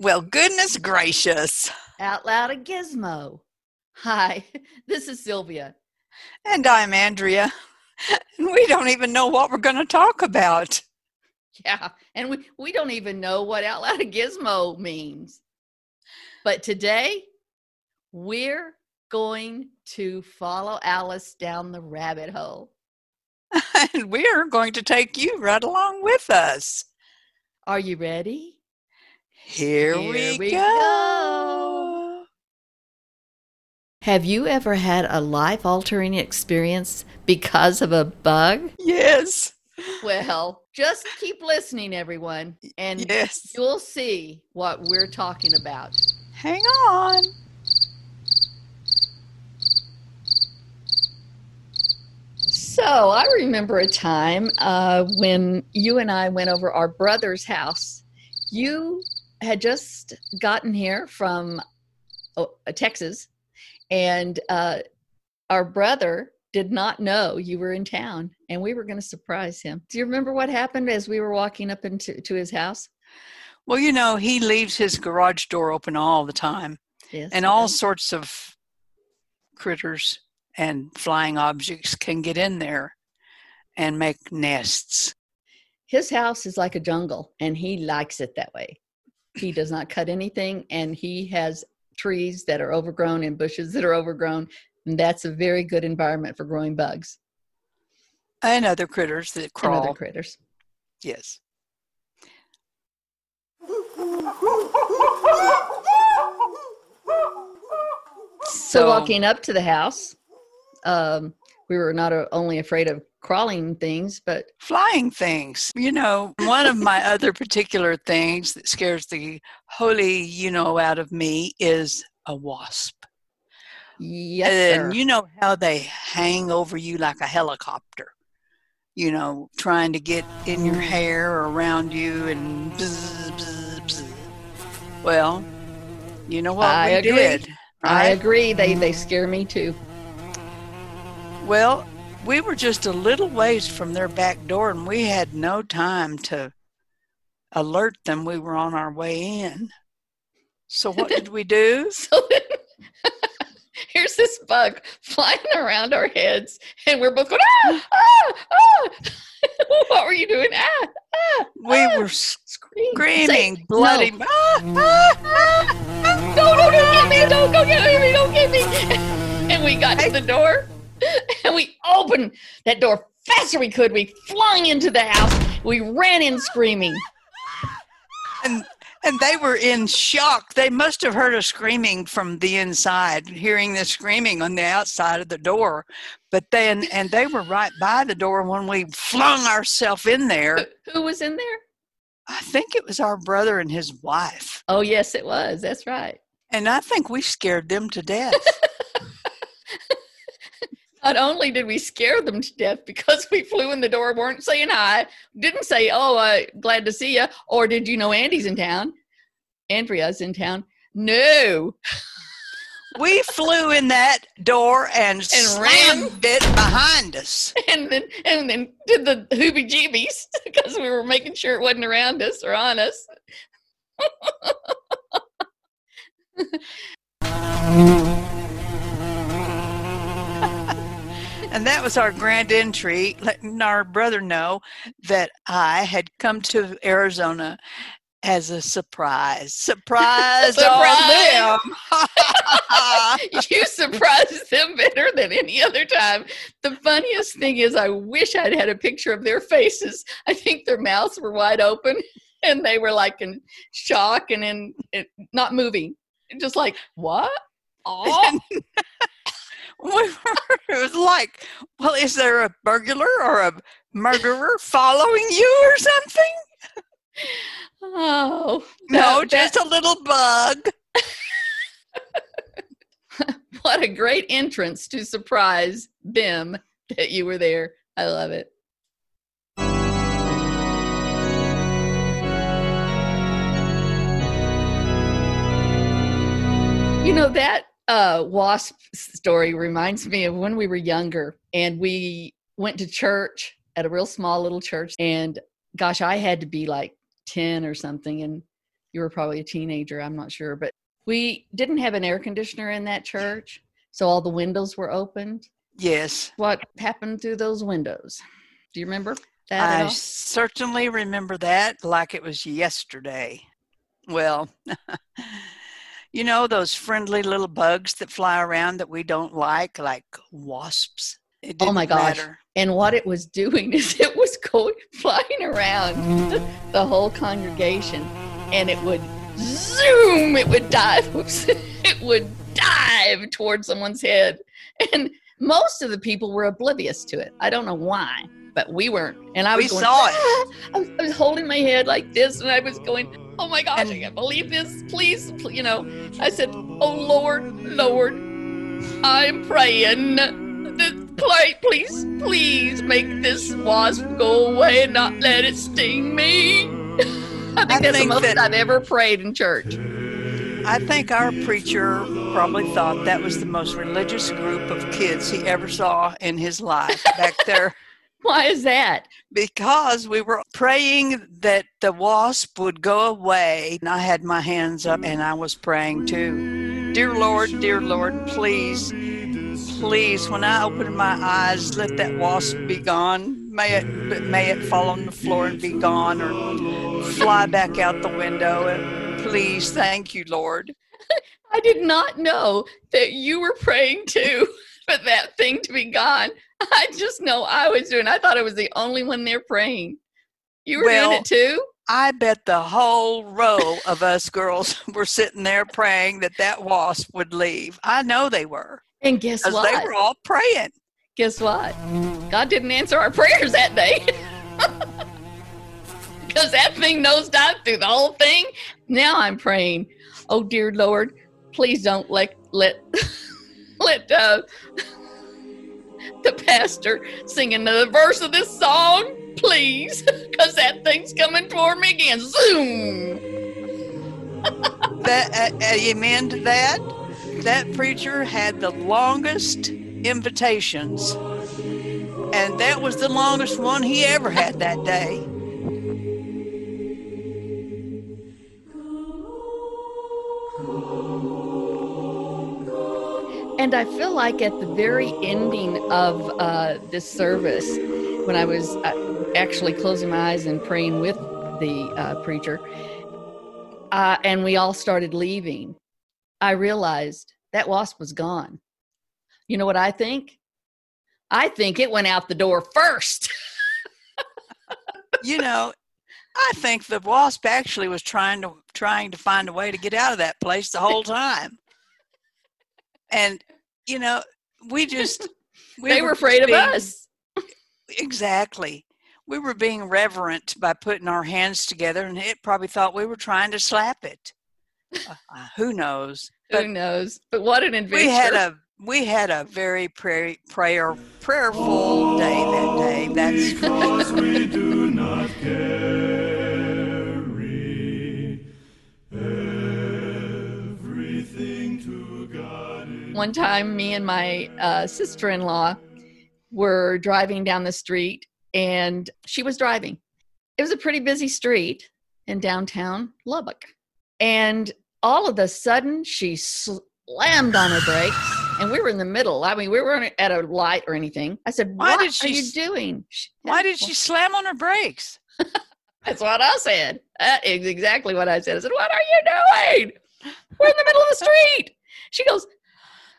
Well, goodness gracious. Out loud a gizmo. Hi, this is Sylvia. And I'm Andrea. We don't even know what we're going to talk about. Yeah, and we, we don't even know what out loud a gizmo means. But today, we're going to follow Alice down the rabbit hole. And we're going to take you right along with us. Are you ready? Here, Here we, we go. go. Have you ever had a life altering experience because of a bug? Yes. Well, just keep listening, everyone, and Yes. you'll see what we're talking about. Hang on. So I remember a time uh, when you and I went over our brother's house. You had just gotten here from oh, uh, Texas, and uh, our brother did not know you were in town, and we were going to surprise him. Do you remember what happened as we were walking up into to his house? Well, you know, he leaves his garage door open all the time, Yes, and all does. sorts of critters and flying objects can get in there and make nests. his house is like a jungle, and he likes it that way. He does not cut anything, and he has trees that are overgrown and bushes that are overgrown, and that's a very good environment for growing bugs And other critters that and crawl. other critters. yes. So, walking up to the house, um, we were not only afraid of crawling things, but flying things. You know, one of my other particular things that scares the holy, you know, out of me is a wasp. yes, and sir. you know how they hang over you like a helicopter. You know, trying to get in your mm. hair or around you and bzz, bzz, bzz. Well, you know what I we agree. did, I agree. They they scare me too. Well, we were just a little ways from their back door and we had no time to alert them we were on our way in. So what did we do? So then, here's this bug flying around our heads, and we're both going, ah, ah, ah. what were you doing? Ah, ah, We ah. were Scream. screaming, Say, bloody. no. Ah, ah, ah, ah. No, no, don't get me! Don't go get me! Don't get me! And we got to the door, we opened that door faster we could. We flung into the house. We ran in screaming. and and they were in shock. They must have heard us screaming from the inside, hearing the screaming on the outside of the door. But then, and they were right by the door when we flung ourselves in there. Who was in there? I think it was our brother and his wife, Oh, yes, it was. That's right. and I think we scared them to death. Not only did we scare them to death because we flew in the door, weren't saying hi, didn't say, "Oh, uh, glad to see you," or "Did you know Andy's in town?" Andrea's in town. No, we flew in that door and, ran. slammed it behind us. and then and then did the hoobie jeebies because we were making sure it wasn't around us or on us. And that was our grand entry, letting our brother know that I had come to Arizona as a surprise. Surprise, Surprise! on them. you surprised them better than any other time. The funniest thing is, I wish I'd had a picture of their faces. I think their mouths were wide open and they were like in shock and in it, not moving, just like what? Oh, it was like, well, is there a burglar or a murderer following you or something? oh No, that- just a little bug. what a great entrance to surprise them that you were there. I love it. You know, that uh, wasp story reminds me of when we were younger and we went to church at a real small little church. And gosh, I had to be like 10 or something. And You were probably a teenager, I'm not sure. But we didn't have an air conditioner in that church, so all the windows were opened. Yes. What happened through those windows? Do you remember that? at I certainly remember that like it was yesterday. Well, you know those friendly little bugs that fly around that we don't like, like wasps. It Oh my gosh. matter. And what it was doing is it was going flying around the whole congregation and it would zoom, it would dive, whoops, it would dive towards someone's head. And most of the people were oblivious to it. I don't know why, but we weren't. And I was We going, saw it. I was, I was holding my head like this and I was going, oh my gosh, I can't believe this. Please, pl-" you know, I said, oh Lord, Lord, I'm praying. that- Please, please, please make this wasp go away and not let it sting me. I think I that's think the most that- I've ever prayed in church. I think our preacher probably thought that was the most religious group of kids he ever saw in his life back there Why is that? because we were praying that the wasp would go away. And I had my hands up and I was praying too. Dear Lord, dear Lord, please, please, when I open my eyes, let that wasp be gone. May it, may it fall on the floor and be gone or fly back out the window. And please, thank you, Lord. I did not know that you were praying too for that thing to be gone. I just know I was doing. I thought I was the only one there praying. You were Well, doing it too. I bet the whole row of us girls were sitting there praying that that wasp would leave. I know they were And guess what? they were all praying. guess what? God didn't answer our prayers that day. Because that thing nosedived through the whole thing. Now I'm praying, oh dear Lord, please don't let let let uh, the pastor sing another verse of this song, please, because that thing's coming toward me again. Zoom. That uh, uh, amen to that. That preacher had the longest invitations, and that was the longest one he ever had that day. And I feel like at the very ending of uh, this service, when I was uh, actually closing my eyes and praying with the uh, preacher, uh, and we all started leaving, I realized that wasp was gone. You know what I think? I think it went out the door first. You know, I think the wasp actually was trying to trying to find a way to get out of that place the whole time. And you know, we just we they were just afraid of us. Exactly. We were being reverent by putting our hands together, and it probably thought we were trying to slap it. Uh, uh, who knows? But Who knows? But what an adventure! we had a we had a very prayer prayer prayerful day that day. That's Because we do not carry one time me and my uh, sister-in-law were driving down the street and she was driving. It was a pretty busy street in downtown lubbock. And all of a sudden she slammed on her brakes and we were in the middle. I mean we weren't at a light or anything. I said Why what did are she you doing? Why did she slam on her brakes? that's what i said. That is exactly what i said. I said what are you doing? We're in the middle of the street. She goes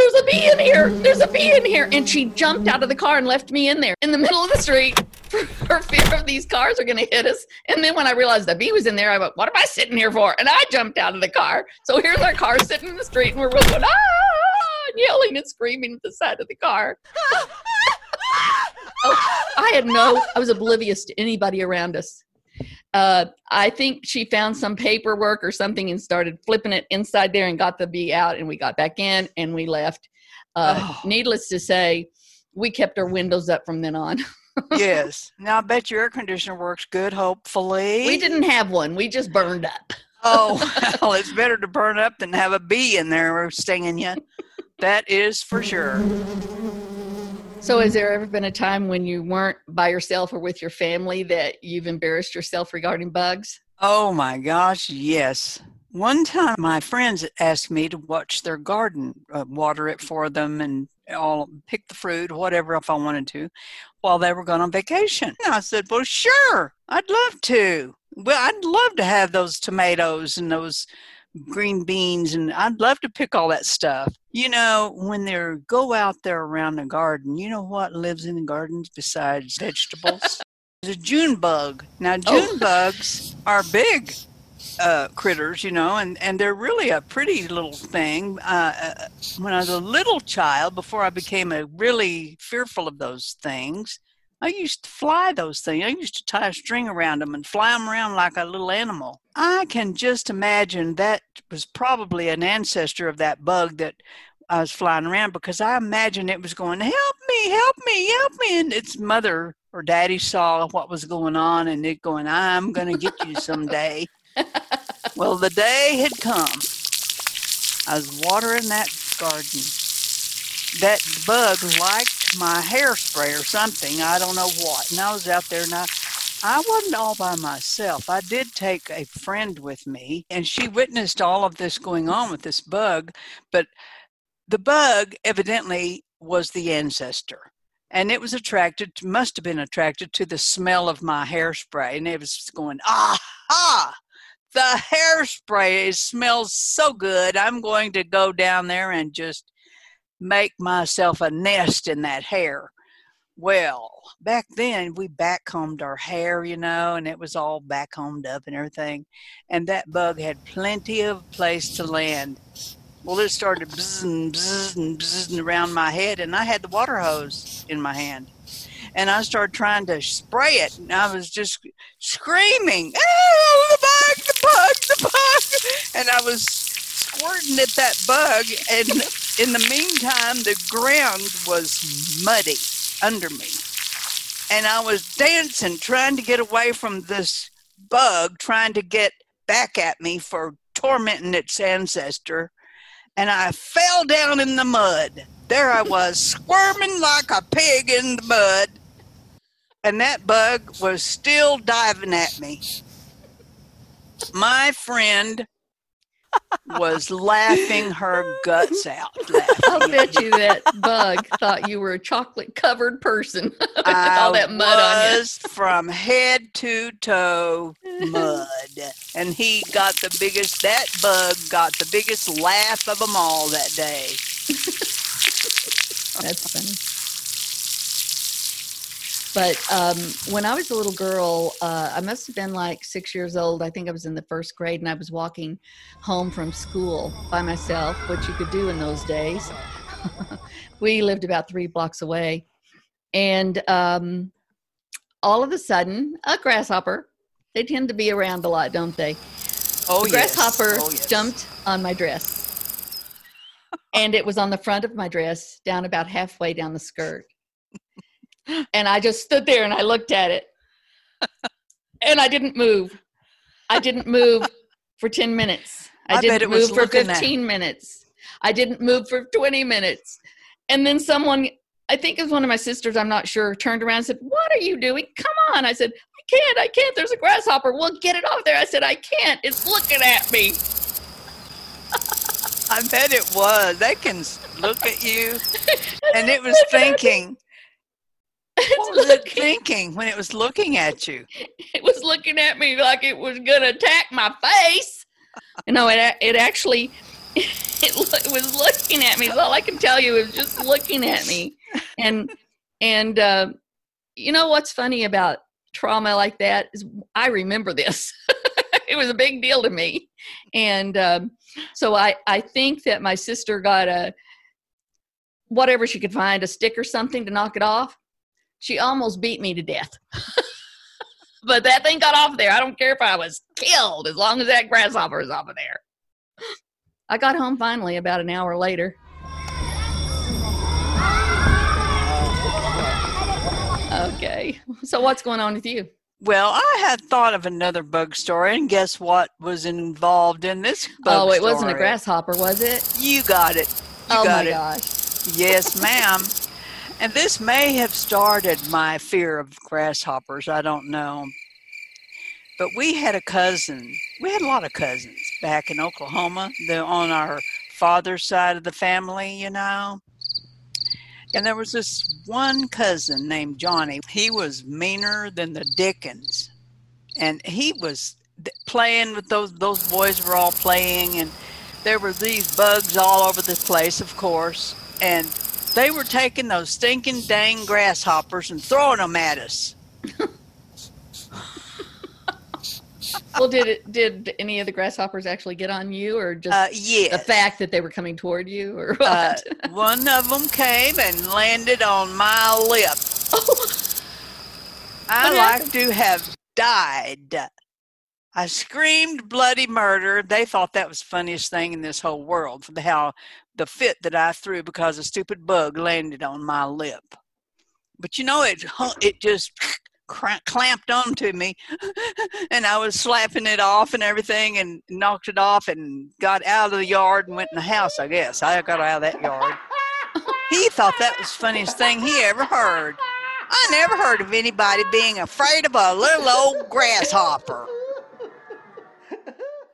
there's a bee in here. There's a bee in here. And she jumped out of the car and left me in there in the middle of the street for, fear of these cars are going to hit us. And then when I realized the bee was in there, I went, What am I sitting here for? And I jumped out of the car. So here's our car sitting in the street and we're going, Ah, and yelling and screaming at the side of the car. oh, I had no, I was oblivious to anybody around us. Uh, I think she found some paperwork or something and started flipping it inside there and got the bee out, and we got back in and we left. Uh, Oh. Needless to say, we kept our windows up from then on. yes. Now I bet your air conditioner works good. Hopefully, We didn't have one; we just burned up. Oh, well, it's better to burn up than have a bee in there stinging you. That is for sure. So, has there ever been a time when you weren't by yourself or with your family that you've embarrassed yourself regarding bugs? Oh my gosh, yes. One time, my friends asked me to watch their garden, uh, water it for them, and all pick the fruit, whatever, if I wanted to, while they were going on vacation. And I said, "Well, sure, I'd love to. Well, I'd love to have those tomatoes and those green beans, and I'd love to pick all that stuff. You know, when they go out there around the garden, you know what lives in the gardens besides vegetables? There's a June bug. Now, Oh. June bugs are big uh, critters, you know, and, and they're really a pretty little thing. Uh, uh, when I was a little child, before I became a really fearful of those things, I used to fly those things. I used to tie a string around them and fly them around like a little animal. I can just imagine that was probably an ancestor of that bug that I was flying around because I imagine it was going, Help me, help me, help me. And its mother or daddy saw what was going on and it going, I'm going to get you someday. well, the day had come. I was watering that garden. That bug liked my hairspray or something. I don't know what. And I was out there and I, I wasn't all by myself. I did take a friend with me and she witnessed all of this going on with this bug. But the bug evidently was the ancestor and it was attracted, must have been attracted to the smell of my hairspray and it was going aha the hairspray smells so good i'm going to go down there and just make myself a nest in that hair well back then we backcombed our hair you know and it was all backcombed up and everything and that bug had plenty of place to land well, it started bzzing, bzzing, bzzing around my head, and I had the water hose in my hand. And I started trying to spray it, and I was just screaming, Oh, the bug, the bug, the bug! And I was squirting at that bug, and in the meantime, the ground was muddy under me. And I was dancing, trying to get away from this bug, trying to get back at me for tormenting its ancestor and I fell down in the mud. There I was, squirming like a pig in the mud. And that bug was still diving at me. My friend was laughing her guts out. I'll bet you that bug thought you were a chocolate covered person with all that mud on you. was from head to toe mud. And he got the biggest, that bug got the biggest laugh of them all that day. That's funny. But um, when I was a little girl, uh, I must have been like six years old. I think I was in the first grade, and I was walking home from school by myself, which you could do in those days. we lived about three blocks away, and um, all of a sudden, a grasshopper. They tend to be around a lot, don't they? Oh, the yes. grasshopper Oh, yes. jumped on my dress. and it was on the front of my dress, down about halfway down the skirt. And I just stood there and I looked at it. And I didn't move. I didn't move for 10 minutes. I, I didn't move for looking at- 15 minutes. I didn't move for 20 minutes. And then someone, I think it was one of my sisters, I'm not sure, turned around and said, What are you doing? Come on. I said, I can't, I can't. There's a grasshopper. Well, get it off there. I said, I can't. It's looking at me. I bet it was. They can look at you. And it was thinking, what was it looking- thinking when it was looking at you? it was looking at me like it was going to attack my face. No, it it actually it, it was looking at me. Is all I can tell you. It was just looking at me, and and uh, you know what's funny about trauma like that is I remember this. it was a big deal to me, and um, so I I think that my sister got a whatever she could find a stick or something to knock it off. She almost beat me to death but that thing got off there. I don't care if I was killed as long as that grasshopper is off of there. I got home finally about an hour later. Okay. So what's going on with you? Well, I had thought of another bug story, and guess what was involved in this bug oh, it wasn't a grasshopper, was it? You got it. You oh got my it. gosh. Yes, ma'am. And this may have started my fear of grasshoppers. I don't know. But we had a cousin. We had a lot of cousins back in Oklahoma. On our father's side of the family, you know. And there was this one cousin named Johnny. He was meaner than the Dickens. And he was playing with those those boys were all playing and there were these bugs all over the place, of course. And they were taking those stinking dang grasshoppers and throwing them at us. Well, did it? Did any of the grasshoppers actually get on you, or just Uh, the fact that they were coming toward you, or Uh, what? one of them came and landed on my lip. oh, I What like to have died. I screamed bloody murder. They thought that was the funniest thing in this whole world how the fit that I threw because a stupid bug landed on my lip. But you know, it it just clamped onto me, and I was slapping it off and everything, and knocked it off, and got out of the yard and went in the house. I guess I got out of that yard. He thought that was the funniest thing he ever heard. I never heard of anybody being afraid of a little old grasshopper.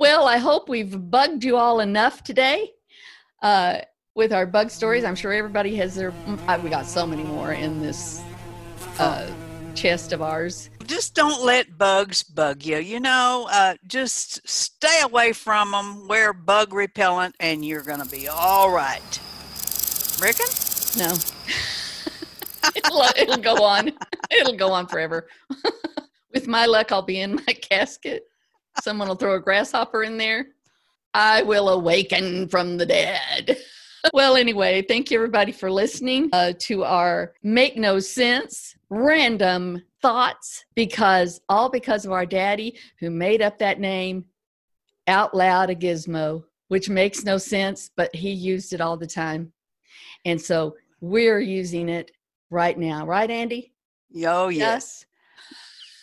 Well, I hope we've bugged you all enough today uh, with our bug stories. I'm sure everybody has their. mm, uh, We got so many more in this uh, chest of ours. Just don't let bugs bug you. You know, uh, just stay away from them. Wear bug repellent, and you're going to be all right. Rickon? No. it'll, it'll go on. It'll go on forever. With my luck, I'll be in my casket. Someone will throw a grasshopper in there. I will awaken from the dead. well, anyway, thank you everybody for listening uh, to our Make No Sense random thoughts because all because of our daddy who made up that name out loud a gizmo, which makes no sense, but he used it all the time. And so we're using it right now, right, Andy? Yo, yes.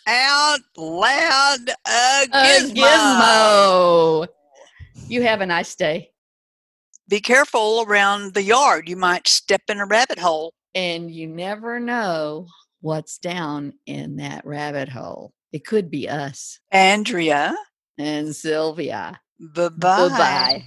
Out loud a A gizmo. gizmo. You have a nice day. Be careful around the yard. You might step in a rabbit hole. And you never know what's down in that rabbit hole. It could be us Andrea, and Sylvia. bye-bye. Bye bye.